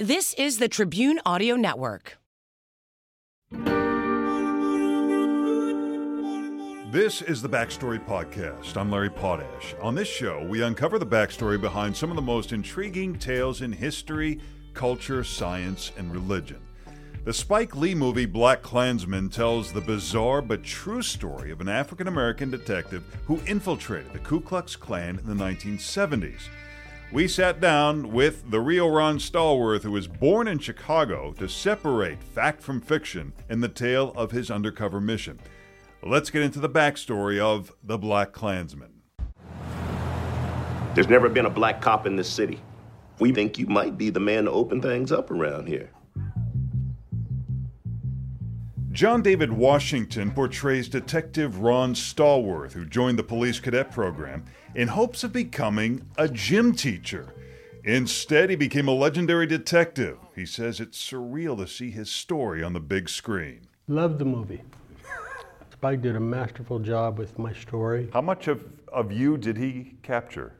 This is the Tribune Audio Network. This is the Backstory Podcast. I'm Larry Potash. On this show, we uncover the backstory behind some of the most intriguing tales in history, culture, science, and religion. The Spike Lee movie Black Klansman tells the bizarre but true story of an African American detective who infiltrated the Ku Klux Klan in the 1970s. We sat down with the real Ron Stallworth, who was born in Chicago, to separate fact from fiction in the tale of his undercover mission. Let's get into the backstory of the Black Klansman. There's never been a black cop in this city. We think you might be the man to open things up around here. John David Washington portrays Detective Ron Stallworth, who joined the police cadet program in hopes of becoming a gym teacher. Instead, he became a legendary detective. He says it's surreal to see his story on the big screen. Loved the movie. Spike did a masterful job with my story. How much of, of you did he capture?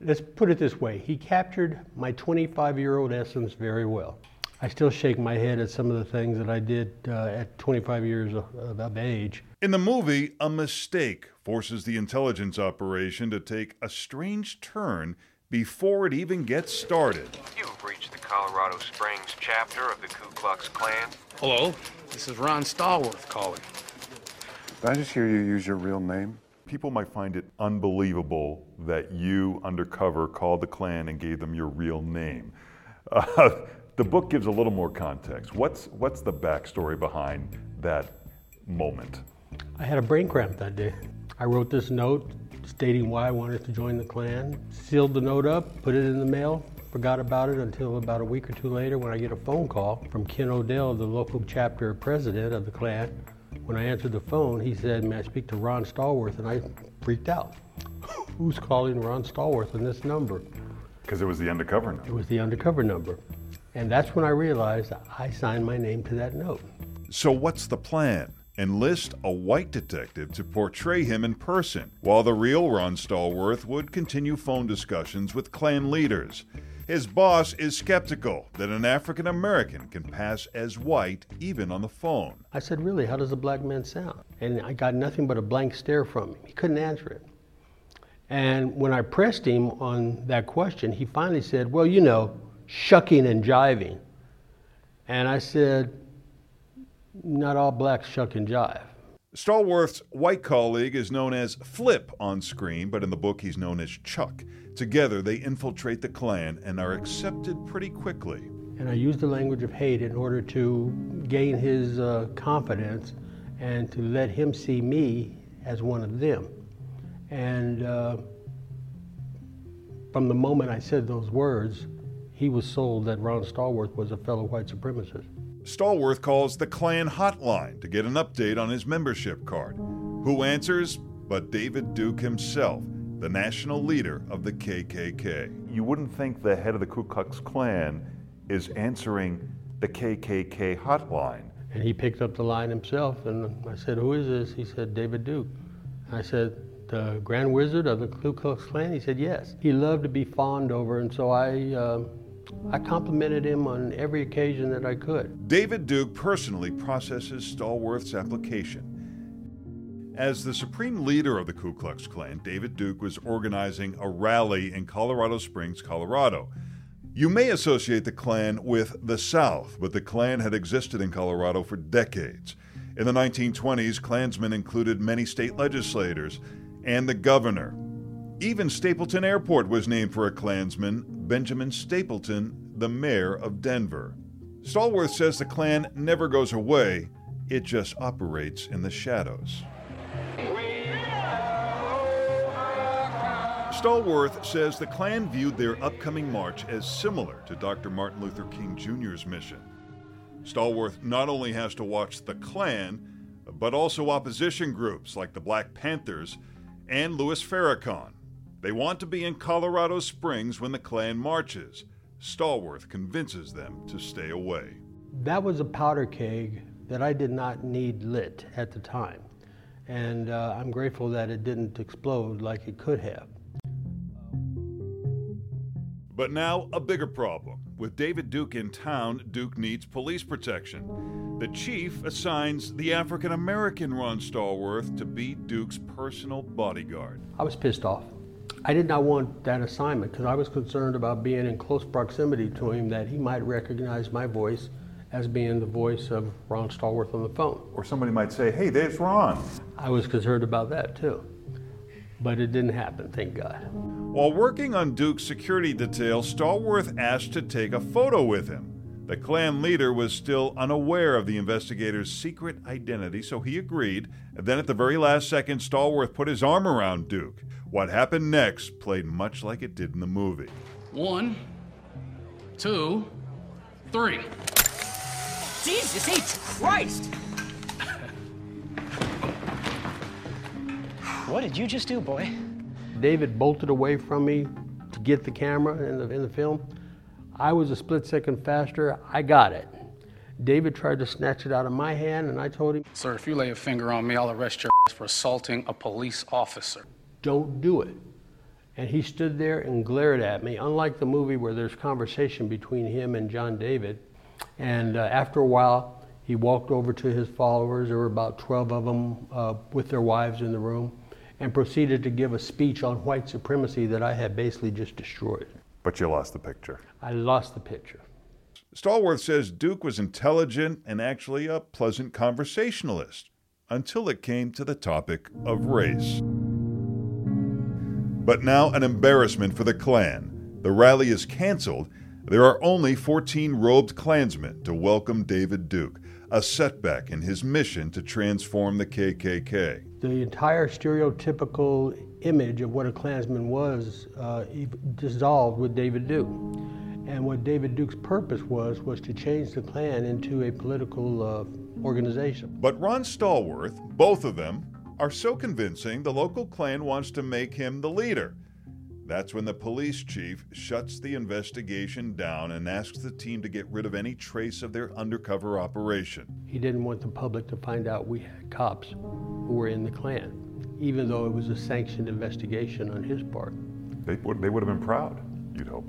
Let's put it this way he captured my 25 year old essence very well. I still shake my head at some of the things that I did uh, at 25 years of, of age. In the movie, a mistake forces the intelligence operation to take a strange turn before it even gets started. You've reached the Colorado Springs chapter of the Ku Klux Klan. Hello, this is Ron Stallworth calling. Did I just hear you use your real name? People might find it unbelievable that you, undercover, called the Klan and gave them your real name. Uh, the book gives a little more context. What's, what's the backstory behind that moment? I had a brain cramp that day. I wrote this note stating why I wanted to join the Klan, sealed the note up, put it in the mail, forgot about it until about a week or two later when I get a phone call from Ken Odell, the local chapter president of the Klan. When I answered the phone, he said, May I speak to Ron Stallworth? And I freaked out. Who's calling Ron Stallworth on this number? Because it was the undercover number. It was the undercover number. And that's when I realized I signed my name to that note. So, what's the plan? Enlist a white detective to portray him in person, while the real Ron Stallworth would continue phone discussions with Klan leaders. His boss is skeptical that an African American can pass as white even on the phone. I said, Really, how does a black man sound? And I got nothing but a blank stare from him. He couldn't answer it. And when I pressed him on that question, he finally said, Well, you know, shucking and jiving. And I said, not all blacks shuck and jive. Stallworth's white colleague is known as Flip on screen, but in the book he's known as Chuck. Together they infiltrate the Klan and are accepted pretty quickly. And I used the language of hate in order to gain his uh, confidence and to let him see me as one of them. And uh, from the moment I said those words, he was sold that Ron Stallworth was a fellow white supremacist. Stallworth calls the Klan hotline to get an update on his membership card. Who answers but David Duke himself, the national leader of the KKK. You wouldn't think the head of the Ku Klux Klan is answering the KKK hotline. And he picked up the line himself, and I said, Who is this? He said, David Duke. I said, The Grand Wizard of the Ku Klux Klan? He said, Yes. He loved to be fawned over, and so I. Uh, I complimented him on every occasion that I could. David Duke personally processes Stallworth's application. As the supreme leader of the Ku Klux Klan, David Duke was organizing a rally in Colorado Springs, Colorado. You may associate the Klan with the South, but the Klan had existed in Colorado for decades. In the 1920s, Klansmen included many state legislators and the governor. Even Stapleton Airport was named for a Klansman, Benjamin Stapleton, the mayor of Denver. Stallworth says the Klan never goes away, it just operates in the shadows. Stallworth says the Klan viewed their upcoming march as similar to Dr. Martin Luther King Jr.'s mission. Stallworth not only has to watch the Klan, but also opposition groups like the Black Panthers and Louis Farrakhan. They want to be in Colorado Springs when the Klan marches. Stallworth convinces them to stay away. That was a powder keg that I did not need lit at the time. And uh, I'm grateful that it didn't explode like it could have. But now, a bigger problem. With David Duke in town, Duke needs police protection. The chief assigns the African American Ron Stallworth to be Duke's personal bodyguard. I was pissed off. I did not want that assignment because I was concerned about being in close proximity to him that he might recognize my voice as being the voice of Ron Stallworth on the phone. Or somebody might say, hey, there's Ron. I was concerned about that too. But it didn't happen, thank God. While working on Duke's security detail, Stallworth asked to take a photo with him. The Klan leader was still unaware of the investigator's secret identity, so he agreed. And then at the very last second, Stallworth put his arm around Duke. What happened next played much like it did in the movie. One, two, three. Jesus H. Christ! what did you just do, boy? David bolted away from me to get the camera in the, in the film. I was a split second faster. I got it. David tried to snatch it out of my hand, and I told him, Sir, if you lay a finger on me, I'll arrest your ass for assaulting a police officer. Don't do it. And he stood there and glared at me, unlike the movie where there's conversation between him and John David. And uh, after a while, he walked over to his followers. There were about 12 of them uh, with their wives in the room, and proceeded to give a speech on white supremacy that I had basically just destroyed. But you lost the picture. I lost the picture. Stallworth says Duke was intelligent and actually a pleasant conversationalist until it came to the topic of race. But now, an embarrassment for the Klan. The rally is canceled. There are only 14 robed Klansmen to welcome David Duke, a setback in his mission to transform the KKK. The entire stereotypical image of what a Klansman was uh, dissolved with David Duke. And what David Duke's purpose was, was to change the Klan into a political uh, organization. But Ron Stallworth, both of them, are so convincing the local Klan wants to make him the leader. That's when the police chief shuts the investigation down and asks the team to get rid of any trace of their undercover operation. He didn't want the public to find out we had cops who were in the Klan, even though it was a sanctioned investigation on his part. They would, they would have been proud, you'd hope.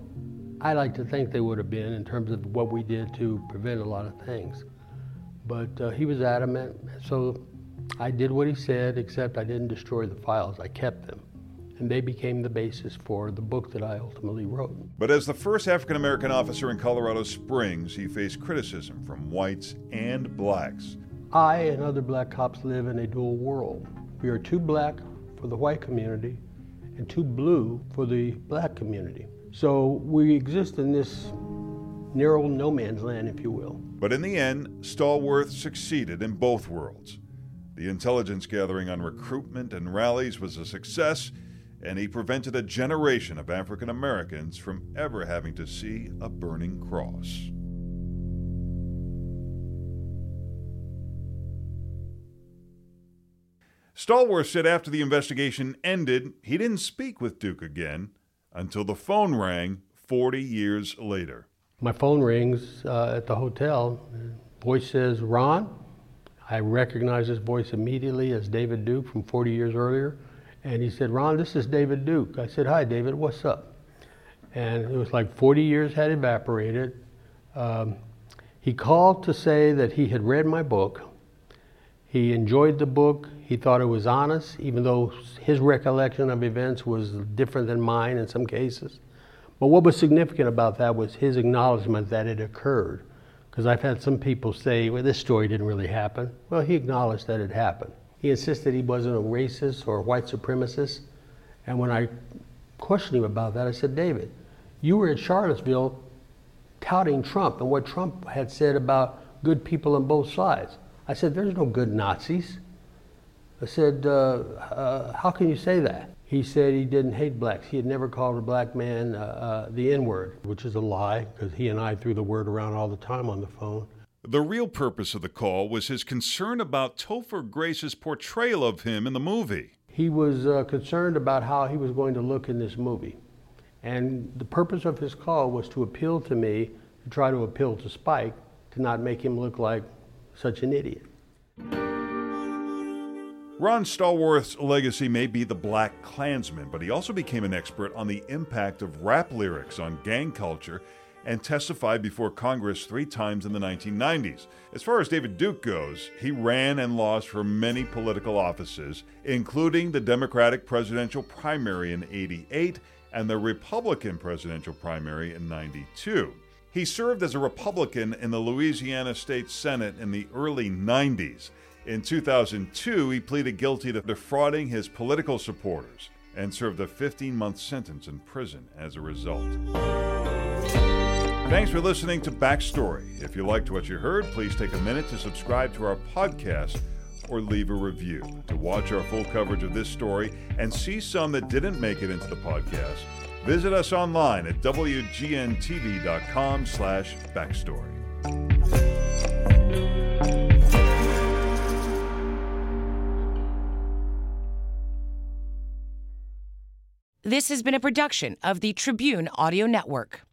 I like to think they would have been in terms of what we did to prevent a lot of things. But uh, he was adamant, so I did what he said, except I didn't destroy the files, I kept them and they became the basis for the book that I ultimately wrote. But as the first African American officer in Colorado Springs, he faced criticism from whites and blacks. I and other black cops live in a dual world. We are too black for the white community and too blue for the black community. So we exist in this narrow no man's land, if you will. But in the end, Stallworth succeeded in both worlds. The intelligence gathering on recruitment and rallies was a success, and he prevented a generation of African Americans from ever having to see a burning cross. Stallworth said after the investigation ended, he didn't speak with Duke again until the phone rang 40 years later. My phone rings uh, at the hotel. Voice says, Ron. I recognize this voice immediately as David Duke from 40 years earlier. And he said, Ron, this is David Duke. I said, Hi, David, what's up? And it was like 40 years had evaporated. Um, he called to say that he had read my book. He enjoyed the book. He thought it was honest, even though his recollection of events was different than mine in some cases. But what was significant about that was his acknowledgement that it occurred. Because I've had some people say, well, this story didn't really happen. Well, he acknowledged that it happened. He insisted he wasn't a racist or a white supremacist. And when I questioned him about that, I said, David, you were in Charlottesville touting Trump and what Trump had said about good people on both sides. I said, there's no good Nazis. I said, uh, uh, how can you say that? He said he didn't hate blacks. He had never called a black man uh, uh the N word, which is a lie because he and I threw the word around all the time on the phone. The real purpose of the call was his concern about Topher Grace's portrayal of him in the movie. He was uh, concerned about how he was going to look in this movie. And the purpose of his call was to appeal to me, to try to appeal to Spike, to not make him look like such an idiot. Ron Stallworth's legacy may be the Black Klansman, but he also became an expert on the impact of rap lyrics on gang culture and testified before Congress three times in the 1990s. As far as David Duke goes, he ran and lost for many political offices, including the Democratic presidential primary in 88 and the Republican presidential primary in 92. He served as a Republican in the Louisiana State Senate in the early 90s. In 2002, he pleaded guilty to defrauding his political supporters and served a 15 month sentence in prison as a result. Thanks for listening to Backstory. If you liked what you heard, please take a minute to subscribe to our podcast or leave a review. To watch our full coverage of this story and see some that didn't make it into the podcast, visit us online at wgntv.com slash backstory. This has been a production of the Tribune Audio Network.